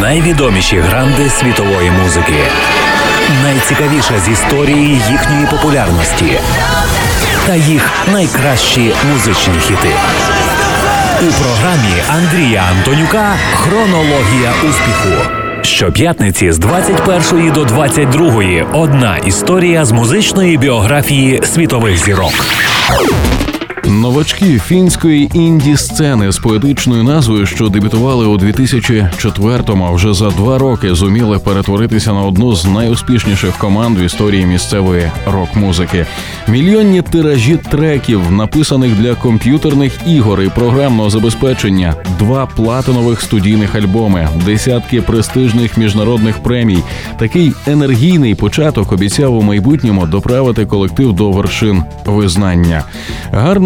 найвідоміші гранди світової музики, найцікавіше з історії їхньої популярності та їх найкращі музичні хіти. У програмі Андрія Антонюка Хронологія успіху. Щоп'ятниці з 21 до 22 одна історія з музичної біографії світових зірок. Новачки фінської інді сцени з поетичною назвою, що дебютували у 2004-му, а вже за два роки зуміли перетворитися на одну з найуспішніших команд в історії місцевої рок-музики. Мільйонні тиражі треків, написаних для комп'ютерних ігор і програмного забезпечення, два платинових студійних альбоми, десятки престижних міжнародних премій. Такий енергійний початок обіцяв у майбутньому доправити колектив до вершин визнання. Гарно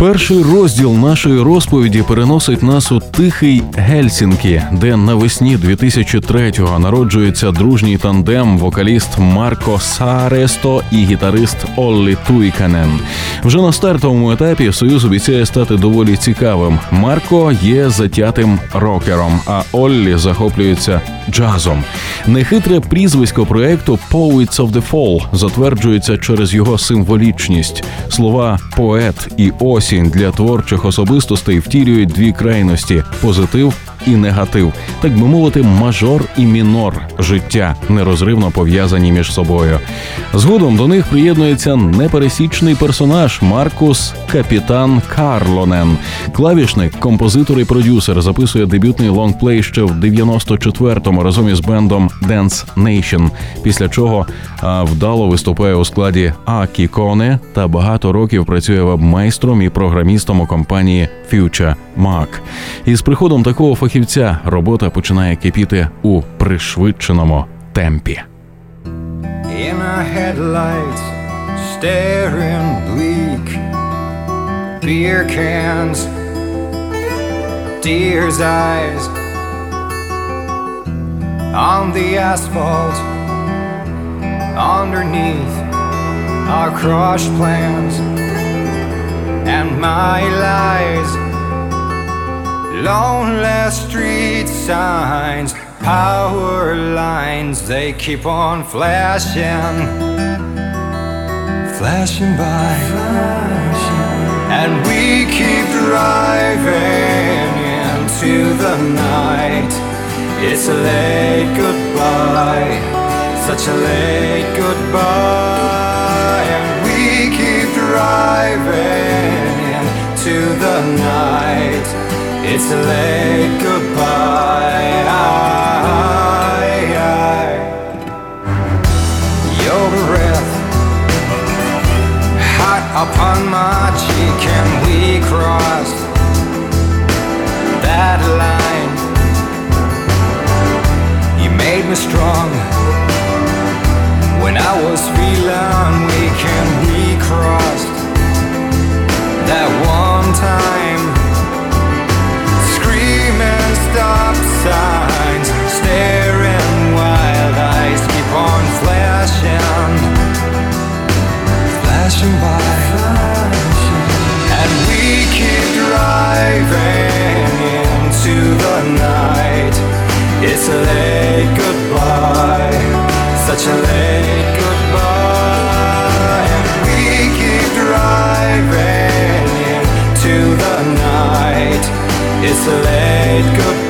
Перший розділ нашої розповіді переносить нас у тихий Гельсінкі, де навесні 2003-го народжується дружній тандем, вокаліст Марко Саресто і гітарист Оллі Туйканен. Вже на стартовому етапі союз обіцяє стати доволі цікавим. Марко є затятим рокером, а Оллі захоплюється джазом. Нехитре прізвисько проекту «Poets of the Fall» затверджується через його символічність. Слова поет і осінь для творчих особистостей втілюють дві крайності позитив і негатив, так би мовити, мажор і мінор життя нерозривно пов'язані між собою. Згодом до них приєднується непересічний персонаж Маркус Капітан Карлонен. Клавішник, композитор і продюсер записує дебютний лонгплей ще в 94-му разом із бендом Dance Nation, після чого вдало виступає у складі Акі Коне та багато років працює веб-майстром і програмістом у компанії Futuremark. Із приходом такого фахівця робота починає кипіти у пришвидшеному темпі. In our headlights, staring bleak, beer cans, deer's eyes on the asphalt, underneath our crushed plans and my lies. Lonely street signs, power lines, they keep on flashing, flashing by. And we keep driving into the night. It's a late goodbye, such a late goodbye. And we keep driving into the night. It's a late goodbye. Your breath hot upon my cheek, and we crossed that line. You made me strong when I was feeling weak, and we crossed that one time stop signs, staring wild eyes keep on flashing, flashing by, and we keep driving into the night. It's a late goodbye, such a late goodbye, and we keep driving into the night. It's a late goodbye.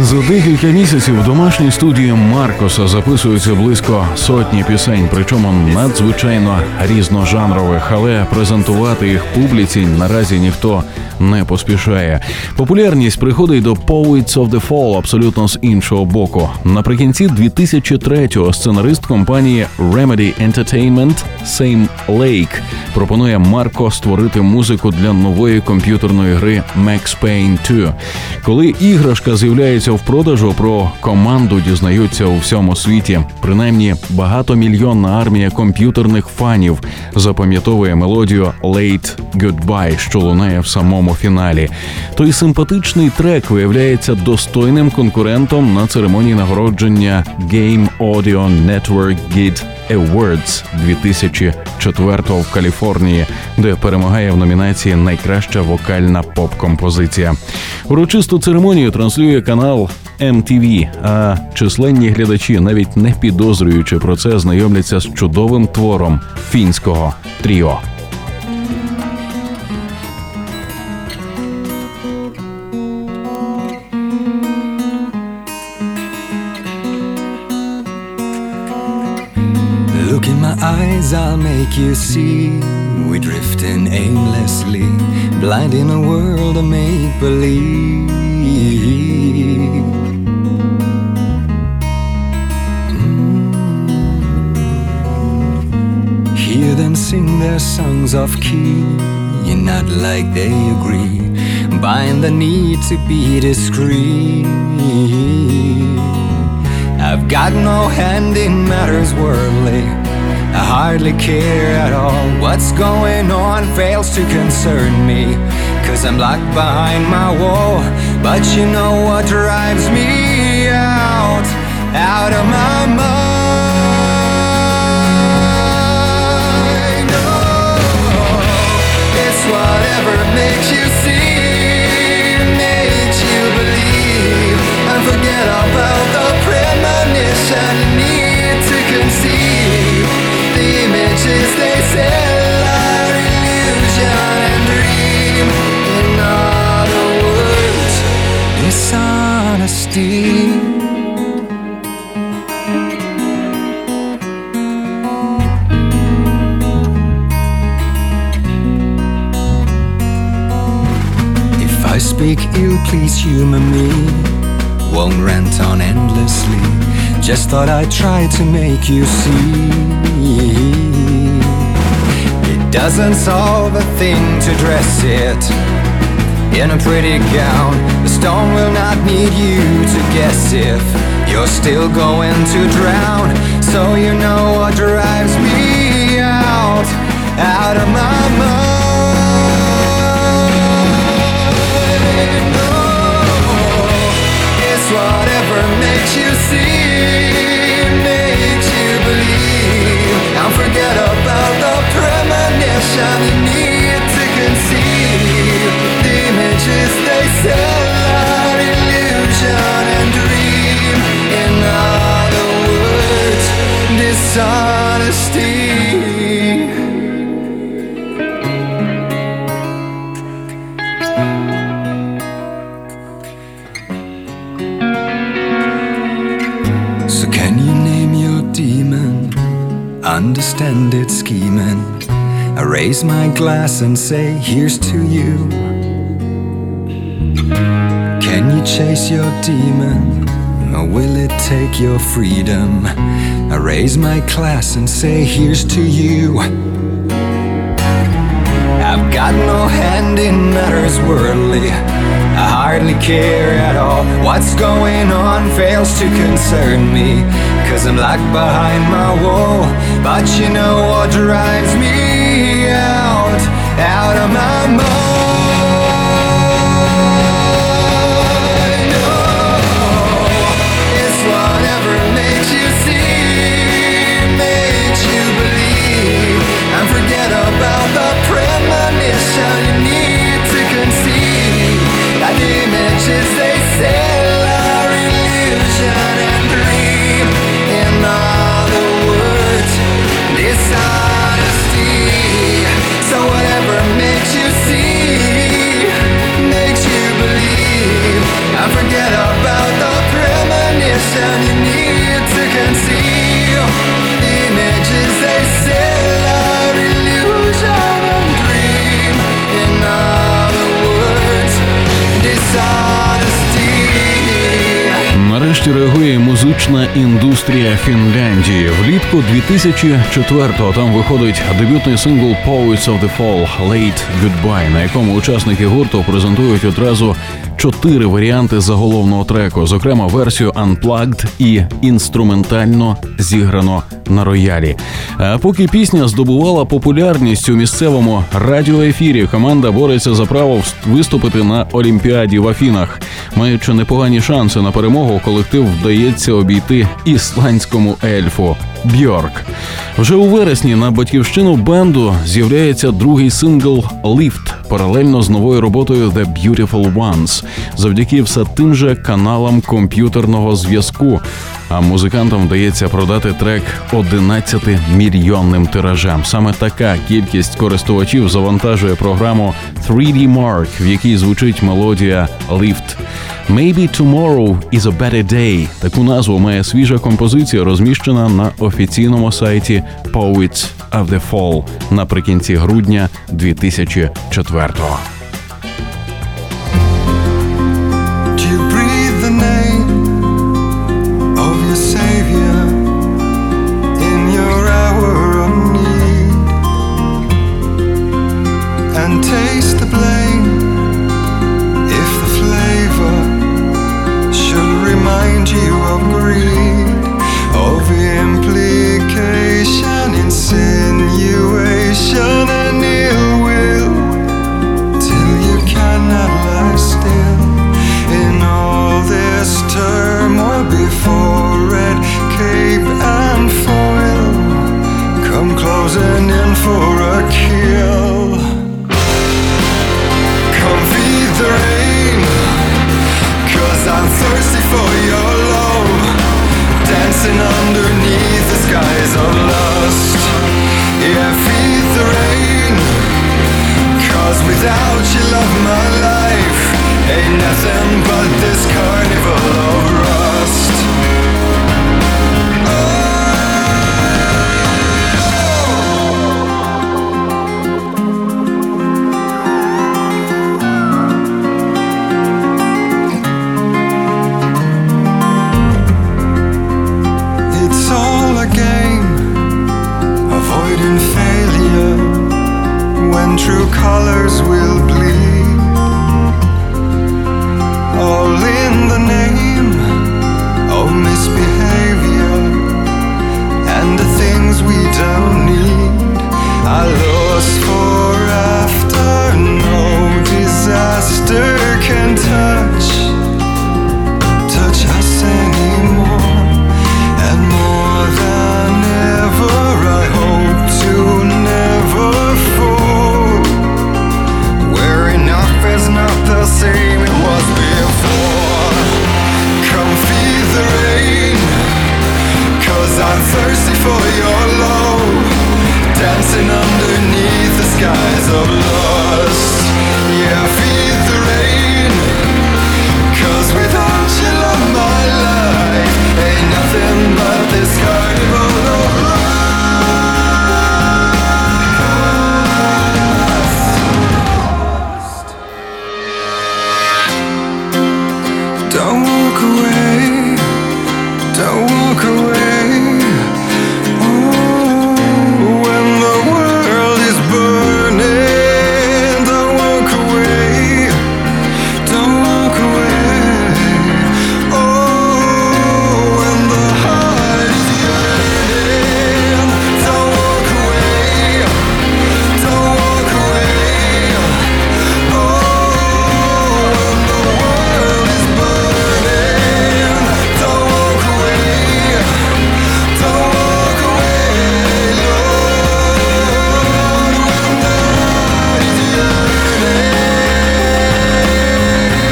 За декілька місяців в домашній студії Маркоса записується близько сотні пісень, причому надзвичайно різножанрових, але презентувати їх публіці наразі ніхто не поспішає. Популярність приходить до Poets of the Fall абсолютно з іншого боку. Наприкінці 2003-го сценарист компанії Remedy Entertainment Same Lake пропонує Марко створити музику для нової комп'ютерної гри Max Payne 2. Коли іграшка з'являється в продажу, про команду дізнаються у всьому світі. Принаймні багатомільйонна армія комп'ютерних фанів запам'ятовує мелодію «Late Goodbye», що лунає в самому фіналі. Той симпатичний трек виявляється достойним конкурентом на церемонії нагородження Game Audio Network Guide Awards 2004 в Каліфорнії, де перемагає в номінації Найкраща вокальна поп-композиція. Урочисту церемонію транслює канал MTV, А численні глядачі, навіть не підозрюючи про це, знайомляться з чудовим твором фінського тріо. I'll you see. We're drifting aimlessly, blind in a world of make believe. Mm. Hear them sing their songs off key, you're not like they agree. Bind the need to be discreet. I've got no hand in matters worldly. I hardly care at all. What's going on fails to concern me. Cause I'm locked behind my wall. But you know what drives me out? Out of my mind. Just thought I'd try to make you see. It doesn't solve a thing to dress it in a pretty gown. The stone will not need you to guess if you're still going to drown. So you know what drives me out, out of my mind. shining Understand its scheming. I raise my glass and say, here's to you. Can you chase your demon? Or will it take your freedom? I raise my glass and say, here's to you. I've got no hand in matters worldly. I hardly care at all. What's going on fails to concern me. Cause I'm locked behind my wall. But you know what drives me out, out of my mind. Oh, it's whatever makes you see, makes you believe. And forget about the premonition you need to conceive. That image нарешті реагує музична індустрія Фінляндії. Влітку 2004-го там виходить дебютний сингл «Poets of the Fall» «Late Goodbye», на якому учасники гурту презентують одразу чотири варіанти заголовного треку, зокрема версію Unplugged і інструментально зіграно на роялі. А поки пісня здобувала популярність у місцевому радіоефірі, команда бореться за право виступити на Олімпіаді в Афінах, маючи непогані шанси на перемогу, колектив вдається обійти ісландському ельфу. Бьорк вже у вересні на батьківщину бенду з'являється другий сингл «Lift» паралельно з новою роботою «The Beautiful Ones» завдяки все тим же каналам комп'ютерного зв'язку. А музикантам вдається продати трек 11 мільйонним тиражем. Саме така кількість користувачів завантажує програму 3D Mark, в якій звучить мелодія «Lift». «Maybe Tomorrow is a Better Day» – Таку назву має свіжа композиція, розміщена на офіційному сайті Poets of the Fall наприкінці грудня 2004-го. for a kill. Come feed the rain, cause I'm thirsty for your love. Dancing underneath the skies of lust. Yeah, feed the rain, cause without your love, my life ain't nothing but this carnival of true colors will bleed.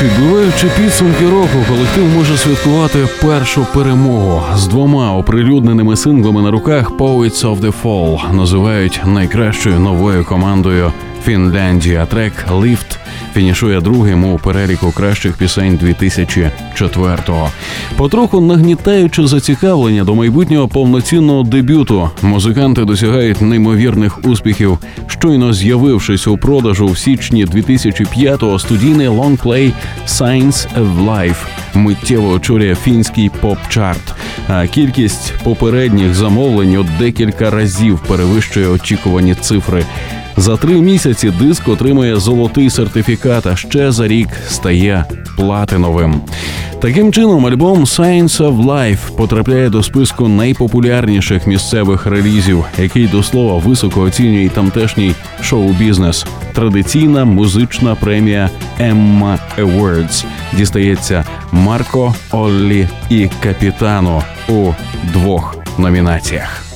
Підбиваючи підсумки року, колектив може святкувати першу перемогу з двома оприлюдненими синглами на руках Poets of the Fall називають найкращою новою командою Фінляндія. Трек «Lift» Фінішує другим у переліку кращих пісень 2004-го. Потроху нагнітаючи зацікавлення до майбутнього повноцінного дебюту, музиканти досягають неймовірних успіхів. Щойно з'явившись у продажу в січні 2005-го студійний лонгплей «Signs of Life» миттєво очолює фінський поп-чарт. А кількість попередніх замовлень у декілька разів перевищує очікувані цифри. За три місяці диск отримує золотий сертифікат, а ще за рік стає платиновим. Таким чином, альбом «Signs of Life» потрапляє до списку найпопулярніших місцевих релізів, який до слова високо оцінює тамтешній шоу-бізнес. Традиційна музична премія Emma Awards дістається Марко Оллі і Капітано у двох номінаціях.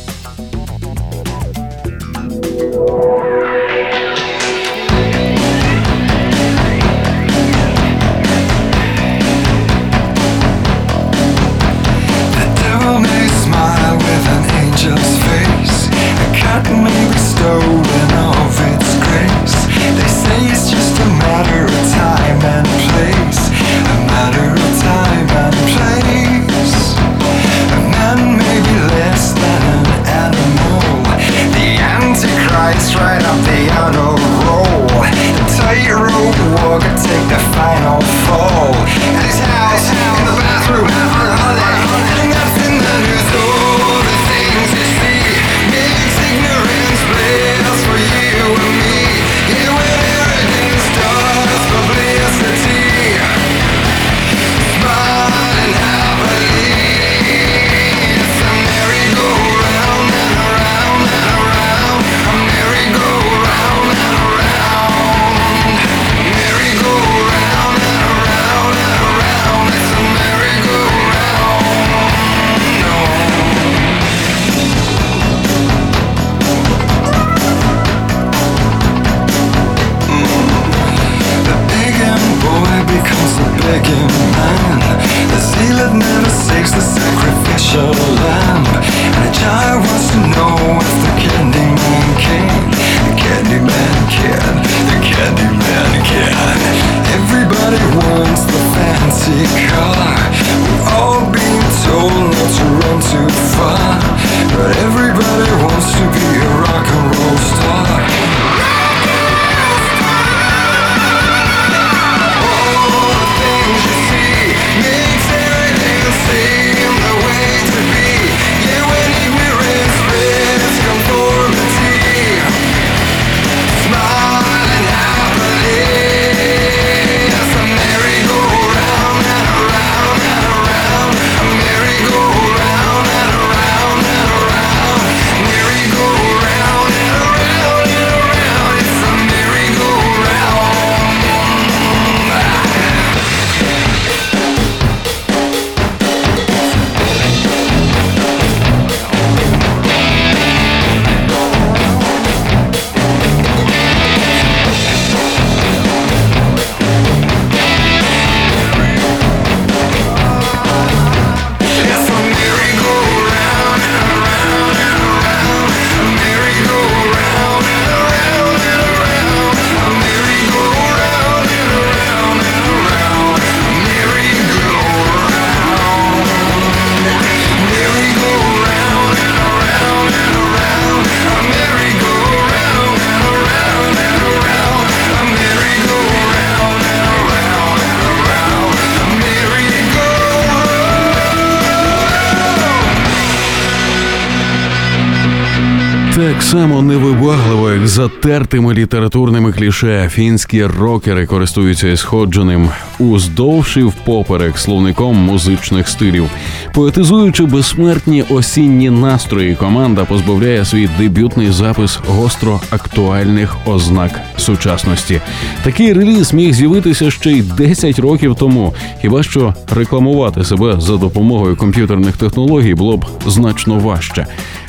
Само невибагливо, як затертими літературними кліше, фінські рокери користуються сходженим уздовж і впоперек словником музичних стилів. Поетизуючи безсмертні осінні настрої, команда позбавляє свій дебютний запис гостро актуальних ознак сучасності. Такий реліз міг з'явитися ще й 10 років тому. Хіба що рекламувати себе за допомогою комп'ютерних технологій було б значно важче.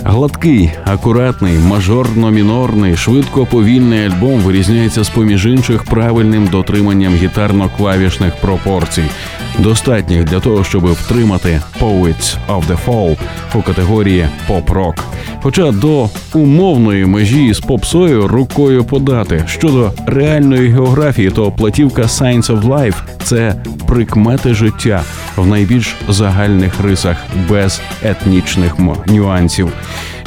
Гладкий, акуратний, мажорно-мінорний, швидко повільний альбом вирізняється з поміж інших правильним дотриманням гітарно-клавішних пропорцій. Достатніх для того, щоб втримати Poets of the Fall у категорії поп-рок. Хоча до умовної межі з попсою рукою подати щодо реальної географії, то платівка Science of Life – це прикмети життя в найбільш загальних рисах без етнічних нюансів.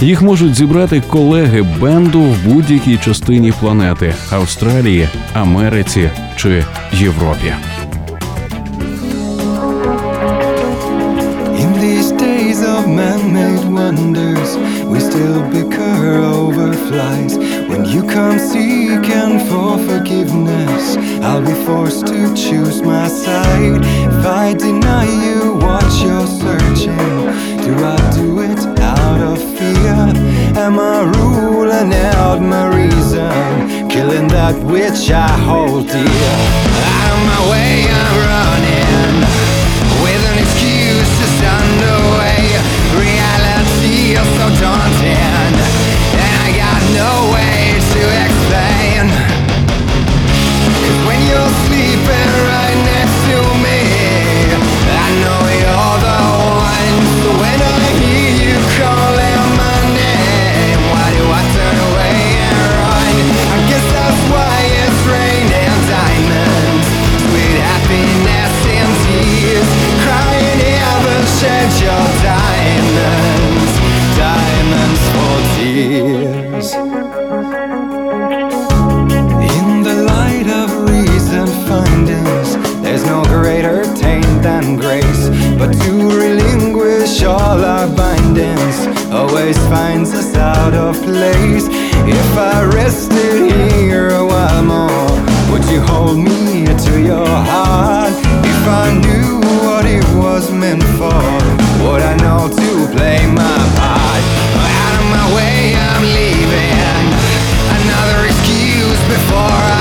Їх можуть зібрати колеги бенду в будь-якій частині планети Австралії, Америці чи Європі. Man-made wonders We still bicker over flies When you come seeking for forgiveness I'll be forced to choose my side If I deny you what you're searching Do I do it out of fear? Am I ruling out my reason? Killing that which I hold dear Out of my way I'm Is so daunting And I got no way to explain. Cause when you're for tears in the light of reason findings, there's no greater taint than grace. But to relinquish all our bindings always finds us out of place. If I rested here a while more, would you hold me to your heart? If I knew what it was meant for, would I know to play my part? Way, I'm leaving. Another excuse before I'll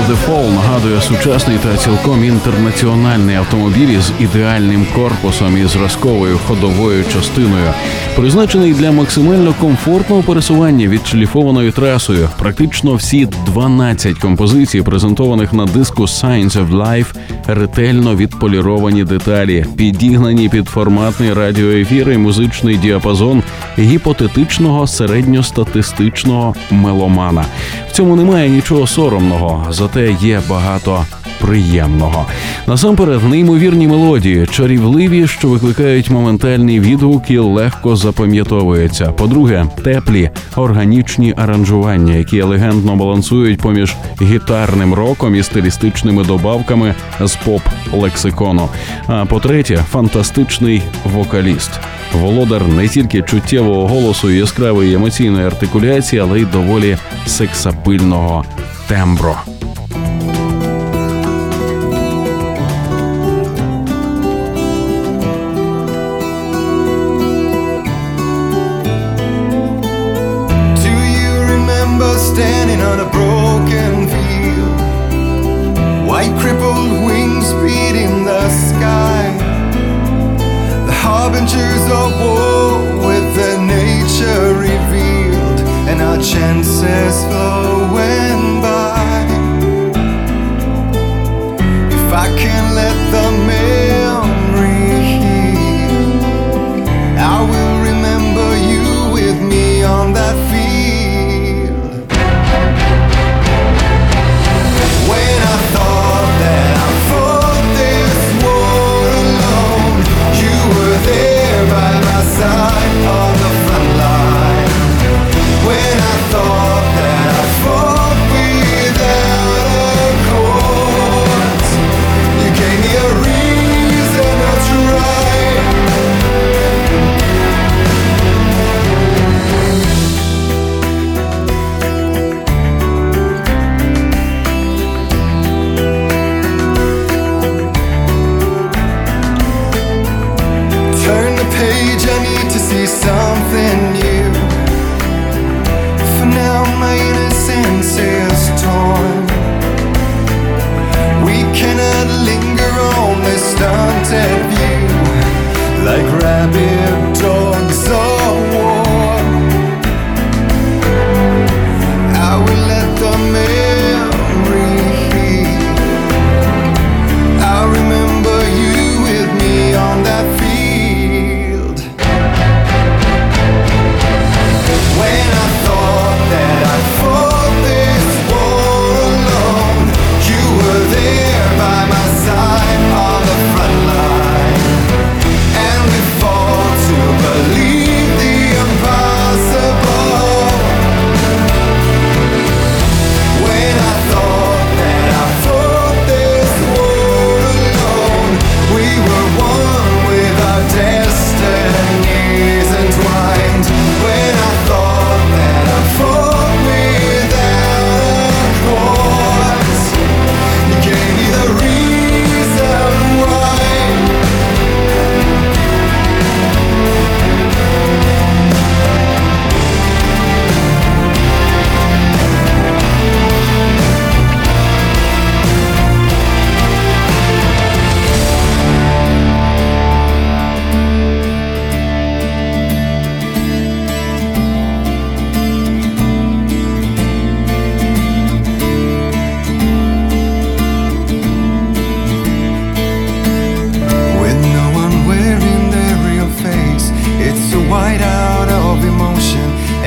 the Fall нагадує сучасний та цілком інтернаціональний автомобіль із ідеальним корпусом і зразковою ходовою частиною, призначений для максимально комфортного пересування відшліфованою трасою. Практично всі 12 композицій, презентованих на диску Science of Life, ретельно відполіровані деталі, підігнані під форматний радіоефір і музичний діапазон гіпотетичного середньостатистичного меломана. В цьому немає нічого соромного, зате є багато приємного. Насамперед, неймовірні мелодії, чарівливі, що викликають моментальний відгук і легко запам'ятовуються. По-друге, теплі органічні аранжування, які елегантно балансують поміж гітарним роком і стилістичними добавками з поп-лексикону. А по-третє, фантастичний вокаліст. Володар не тільки чуттєвого голосу і яскравої емоційної артикуляції, але й доволі сексапильного тембру.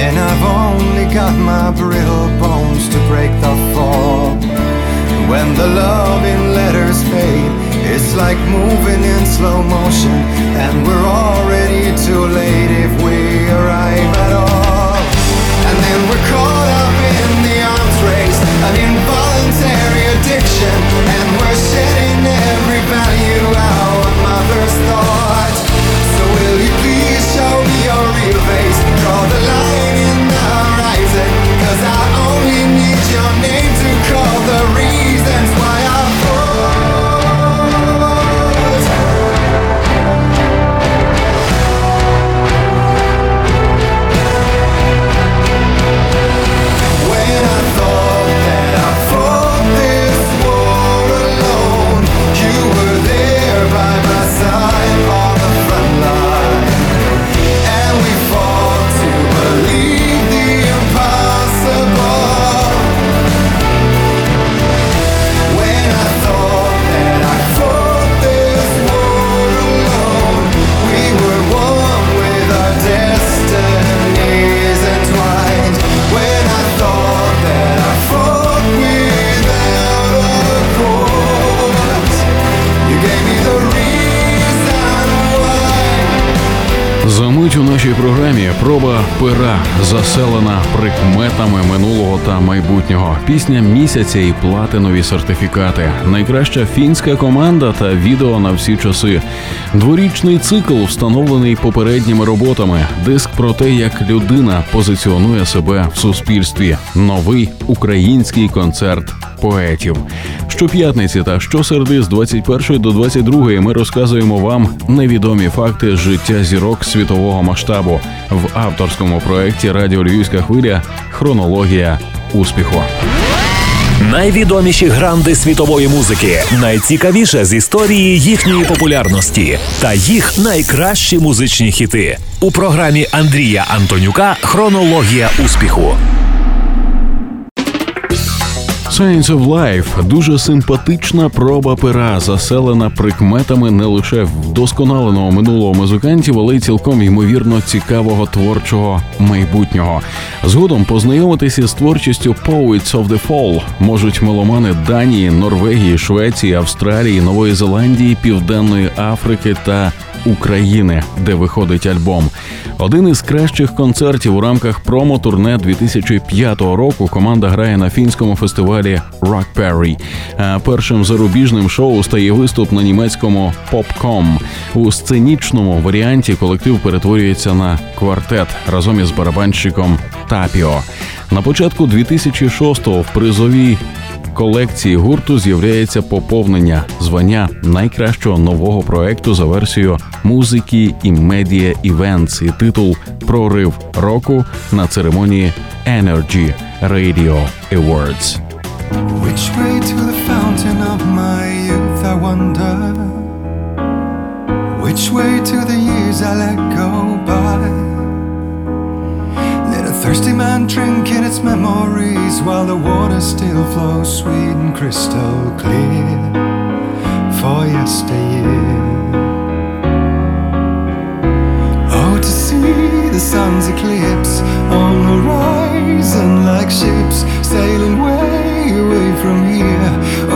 And I've only got my brittle bones to break the fall. When the love in letters fade, it's like moving in slow motion, and we're already too late if we arrive at all. And then we're caught up in the arms race, an involuntary addiction, and we're shedding every value our mother's thought. So will you please show me your real face? Your name to call the reasons why why. У нашій програмі проба пера заселена прикметами минулого та майбутнього. Пісня місяця і платинові сертифікати. Найкраща фінська команда та відео на всі часи. Дворічний цикл встановлений попередніми роботами. Диск про те, як людина позиціонує себе в суспільстві. Новий український концерт поетів. Щоп'ятниці та щосереди з 21 до 22 ми розказуємо вам невідомі факти життя зірок світового масштабу в авторському проєкті Радіо Львівська хвиля Хронологія успіху. найвідоміші гранди світової музики, найцікавіше з історії їхньої популярності та їх найкращі музичні хіти у програмі Андрія Антонюка Хронологія успіху. Science of Life – дуже симпатична проба пера, заселена прикметами не лише вдосконаленого минулого музикантів, але й цілком ймовірно цікавого творчого майбутнього. Згодом познайомитися з творчістю Poets of the Fall можуть меломани Данії, Норвегії, Швеції, Австралії, Нової Зеландії, Південної Африки та України, де виходить альбом. Один із кращих концертів у рамках промо-турне 2005 року команда грає на фінському фестивалі Rock Perry. А першим зарубіжним шоу стає виступ на німецькому Popcom. У сценічному варіанті колектив перетворюється на квартет разом із барабанщиком Тапіо. На початку 2006-го в призовій колекції гурту з'являється поповнення звання найкращого нового проекту за версією музики і медіа івентс і титул Прорив року на церемонії Energy Radio Awards. Which way to the fountain of my youth, I wonder? Which way to the years I let go by? Thirsty man drinking its memories while the water still flows sweet and crystal clear for yesteryear. Oh, to see the sun's eclipse on the horizon like ships sailing way away from here.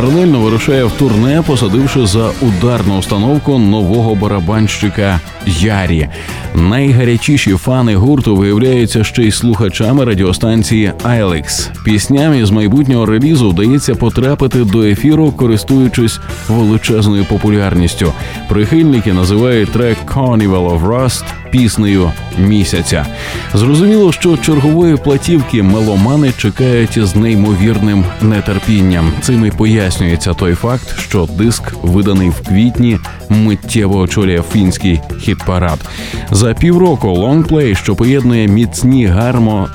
Паралельно вирушає в турне, посадивши за ударну установку нового барабанщика Ярі. Найгарячіші фани гурту виявляються ще й слухачами радіостанції Айлекс. Пісням із майбутнього релізу вдається потрапити до ефіру, користуючись величезною популярністю. Прихильники називають трек «Carnival of Rust» піснею місяця. Зрозуміло, що чергової платівки меломани чекають з неймовірним нетерпінням. Цим і пояснюється той факт, що диск, виданий в квітні, миттєво очолює фінський хіт-парад. За півроку лонгплей, що поєднує міцні гармо.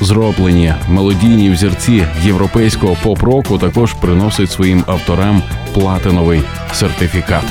Зроблені мелодійні взірці європейського поп-року також приносить своїм авторам платиновий сертифікат.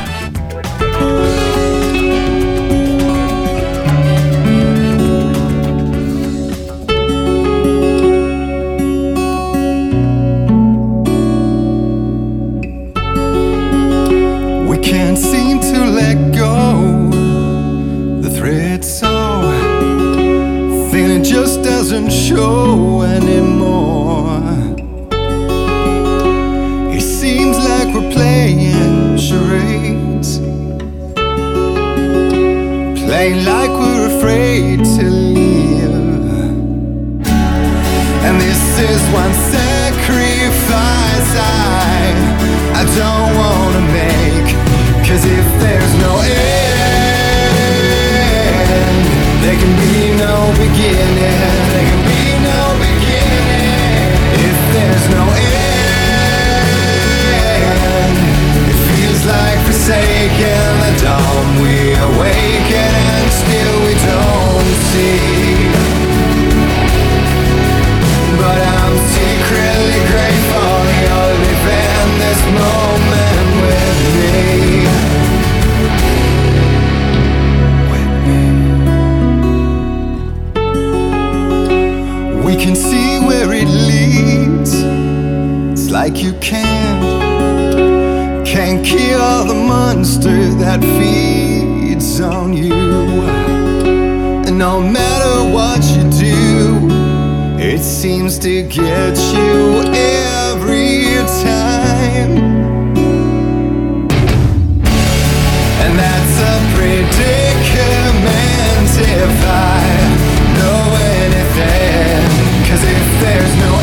It seems to get you every time. And that's a predicament if I know anything. Cause if there's no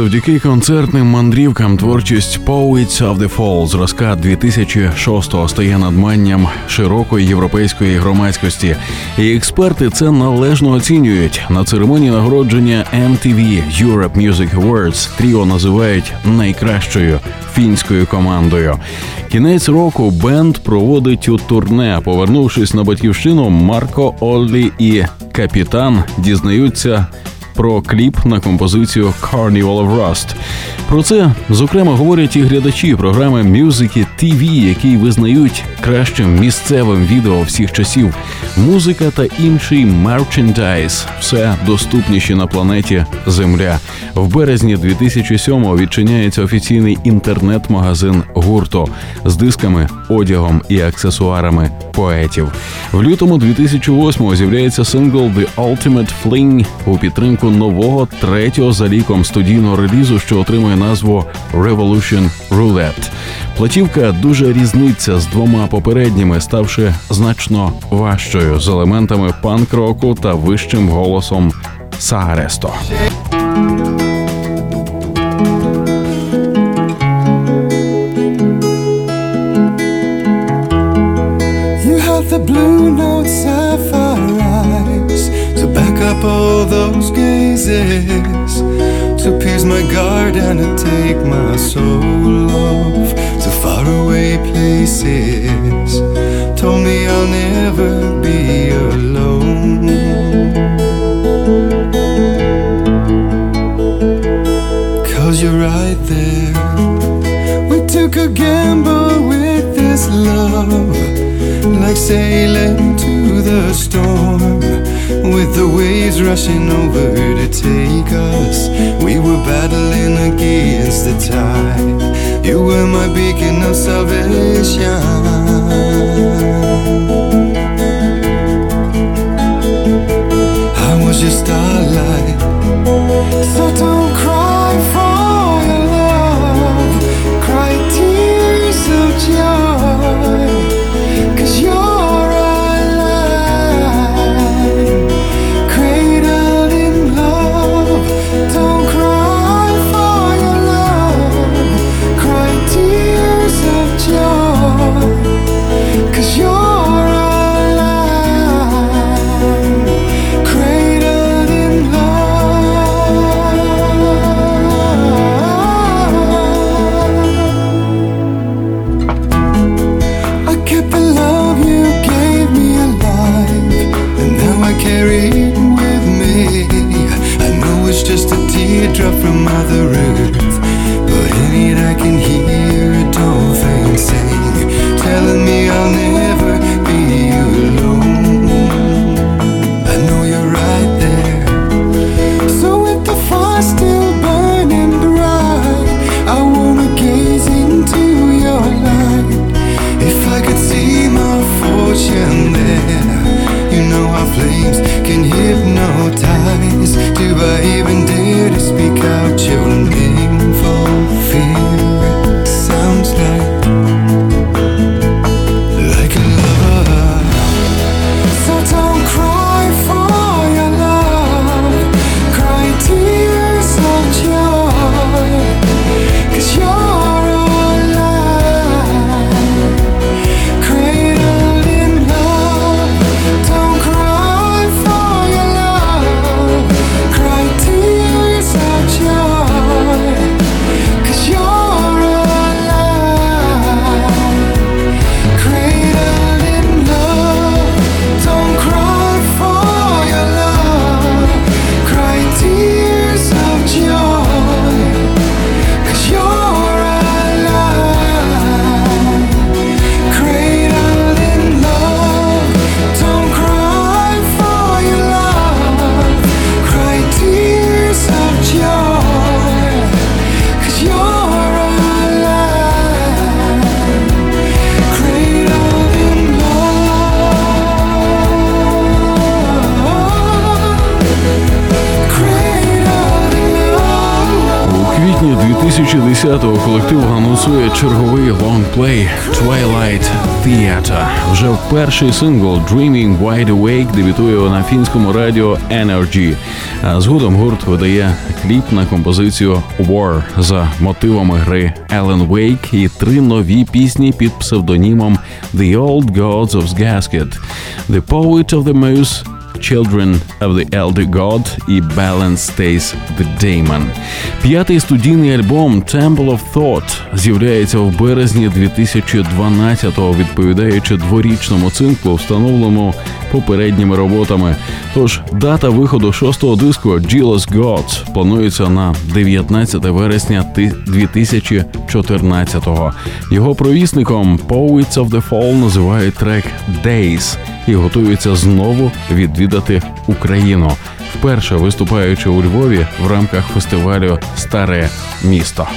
Завдяки концертним мандрівкам творчість Poets of the Fall зразка 2006-го стає надманням широкої європейської громадськості, і експерти це належно оцінюють. На церемонії нагородження MTV Europe Music Awards тріо називають найкращою фінською командою. Кінець року бенд проводить у турне. Повернувшись на батьківщину, Марко Оллі і капітан дізнаються про кліп на композицію Carnival of Rust. Про це зокрема говорять і глядачі програми Music TV, які визнають кращим місцевим відео всіх часів. Музика та інший мерчендайз – все доступніші на планеті Земля. В березні 2007-го відчиняється офіційний інтернет-магазин гурту з дисками, одягом і аксесуарами поетів. В лютому 2008-го з'являється сингл The Ultimate Fling у підтримку нового третього за ліком студійного релізу, що отримує назву Revolution Roulette. Платівка дуже різниця з двома попередніми, ставши значно важчою з елементами панк-року та вищим голосом Сааресто. All those gazes, to pierce my guard and to take my soul off to faraway places. Told me I'll never be alone. Cause you're right there. We took a gamble with this love, like sailing to the storm, with the waves rushing over to take us. We were battling against the tide. You were my beacon of salvation. I was your starlight. you me. Лонгплей Twilight Theatre. Вже перший сингл Dreaming Wide Awake дебютує на фінському радіо Energy. Згодом гурт видає кліп на композицію War за мотивами гри Alan Wake і три нові пісні під псевдонімом The Old Gods of Gasket, The Poet of the Mouse Children of the Elder God і Balance Stays the Daemon. П'ятий студійний альбом Temple of Thought з'являється в березні 2012-го, відповідаючи дворічному циклу, встановленому попередніми роботами. Тож дата виходу шостого диску «Jealous Gods» планується на 19 вересня 2014-го. Його провісником Poets of the Fall називають трек «Days» і готуються знову відвідати Україну, вперше виступаючи у Львові в рамках фестивалю Старе місто.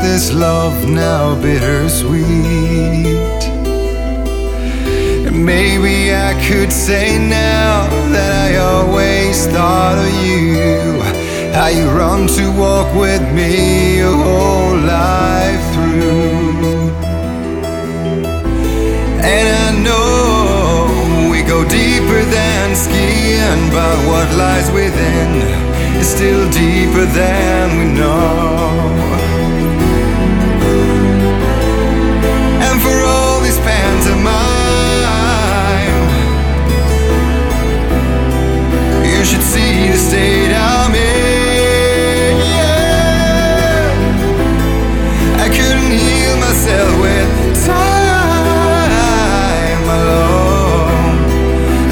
This love now bittersweet. And maybe I could say now that I always thought of you. How you run to walk with me your whole life through. And I know we go deeper than skin, but what lies within is still deeper than we know. You should see the state I'm in. Yeah. I couldn't heal myself with time alone.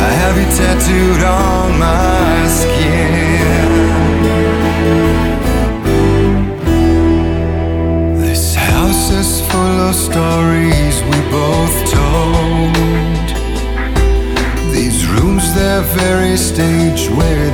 I have you tattooed on my skin. Where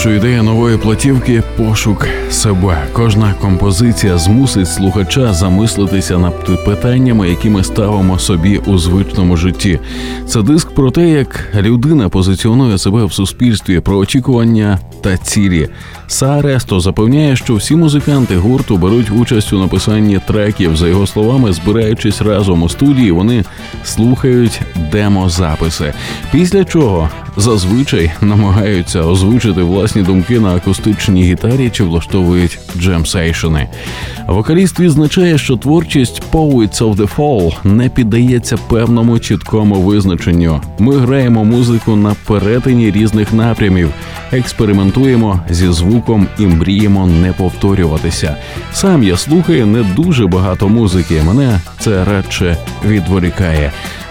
що ідея нової платівки пошук себе. Кожна композиція змусить слухача замислитися над питаннями, які ми ставимо собі у звичному житті. Це диск про те, як людина позиціонує себе в суспільстві, про очікування та цілі. Сааресто запевняє, що всі музиканти гурту беруть участь у написанні треків. За його словами, збираючись разом у студії, вони слухають демозаписи. Після чого зазвичай намагаються озвучити власні думки на акустичній гітарі чи влаштовують джемсейшени. Вокаліст відзначає, що творчість Poets of the Fall не піддається певному чіткому визначенню. Ми граємо музику на перетині різних напрямів, експериментуємо зі звуком і мріємо не повторюватися. Сам я слухаю не дуже багато музики. Мене це радше відволікає.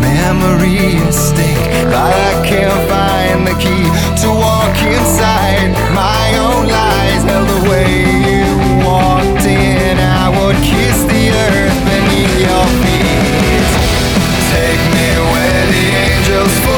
memory estate. But I can't find the key to walk inside my own lies. Held away, you walked in, I would kiss the earth beneath your feet. Take me where the angels fall.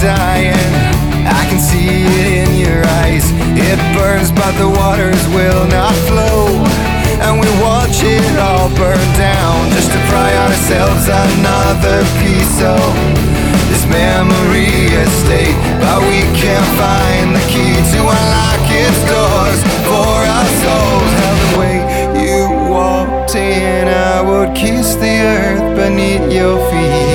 Dying. I can see it in your eyes. It burns, but the waters will not flow. And we watch it all burn down just to pry ourselves another piece of this memory estate. But we can't find the key to unlock its doors for our souls. Held away, you walked in. I would kiss the earth beneath your feet.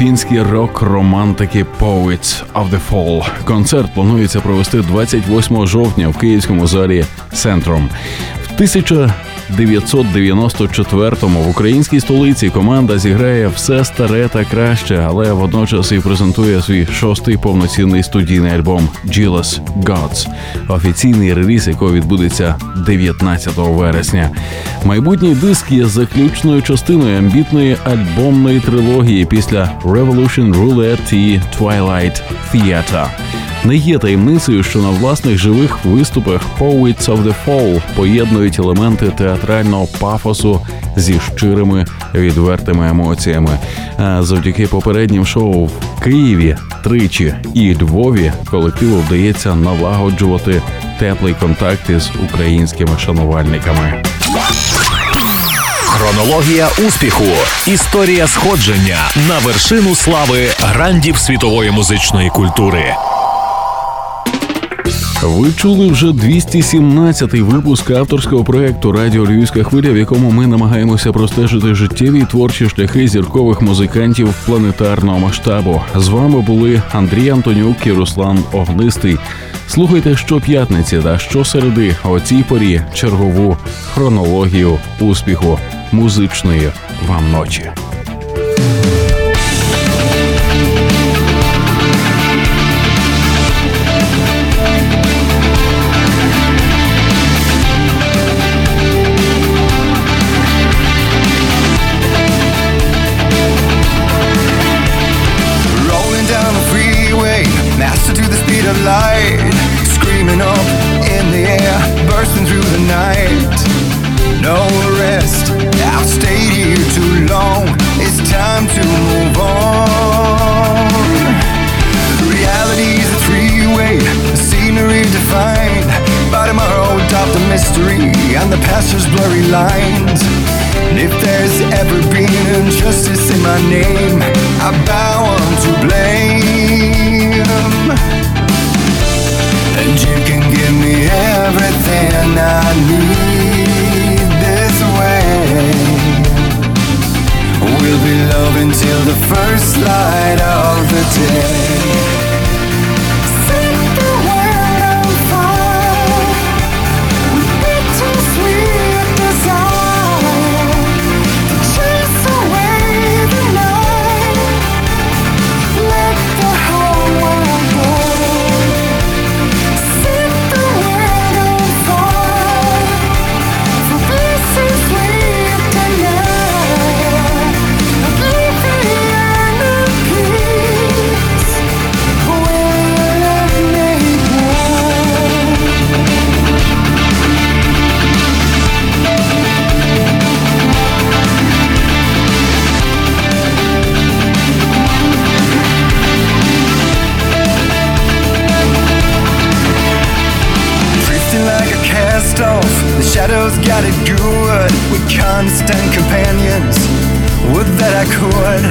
Фінські рок-романтики Poets of the Fall. Концерт планується провести 28 жовтня в київському залі Центром. В 1994-му в українській столиці команда зіграє все старе та краще, але водночас і презентує свій шостий повноцінний студійний альбом «Jealous Gods», офіційний реліз, якого відбудеться 19 вересня. Майбутній диск є заключною частиною амбітної альбомної трилогії після Revolution Roulette і Twilight Theatre. Не є таємницею, що на власних живих виступах Poets of the Fall поєднують елементи театрального пафосу зі щирими відвертими емоціями. А завдяки попереднім шоу в Києві тричі і Львові колективу вдається налагоджувати теплий контакт із українськими шанувальниками. Хронологія успіху. Історія сходження на вершину слави грандів світової музичної культури. Ви чули вже 217-й випуск авторського проекту Радіо Львівська хвиля, в якому ми намагаємося простежити життєві і творчі шляхи зіркових музикантів планетарного масштабу. З вами були Андрій Антонюк і Руслан Огнистий. Слухайте щоп'ятниці та щосереди о цій порі чергову хронологію успіху музичної вам ночі. Too long. It's time to move on. Reality's a freeway, the scenery defined by tomorrow, top the mystery and the past's blurry lines. And if there's ever been injustice in my name, I bow to blame. And you can give me everything I need We'll be loving till the first light of the day. Got it good with constant companions. Would that I could.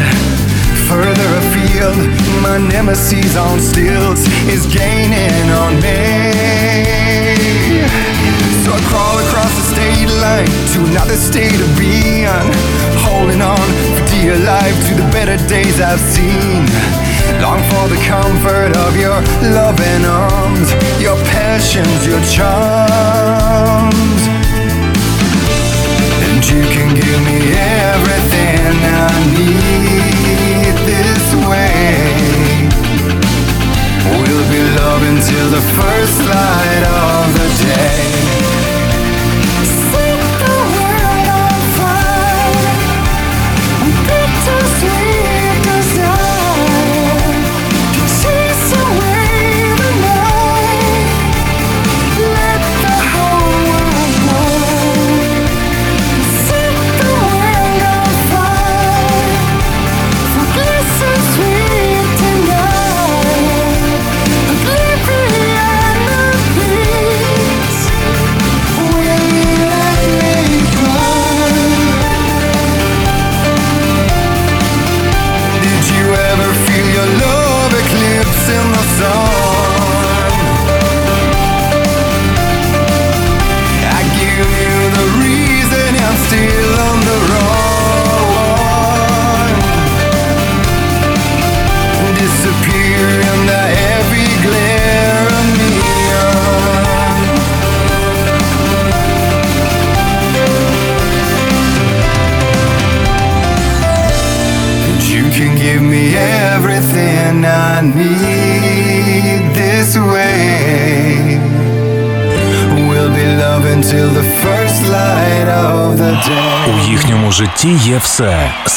Further afield, my nemesis on stilts is gaining on me. So I crawl across the state line to another state of being, holding on for dear life to the better days I've seen. Long for the comfort of your loving arms, your passions, your charms. You can give me everything I need this way. We'll be the first light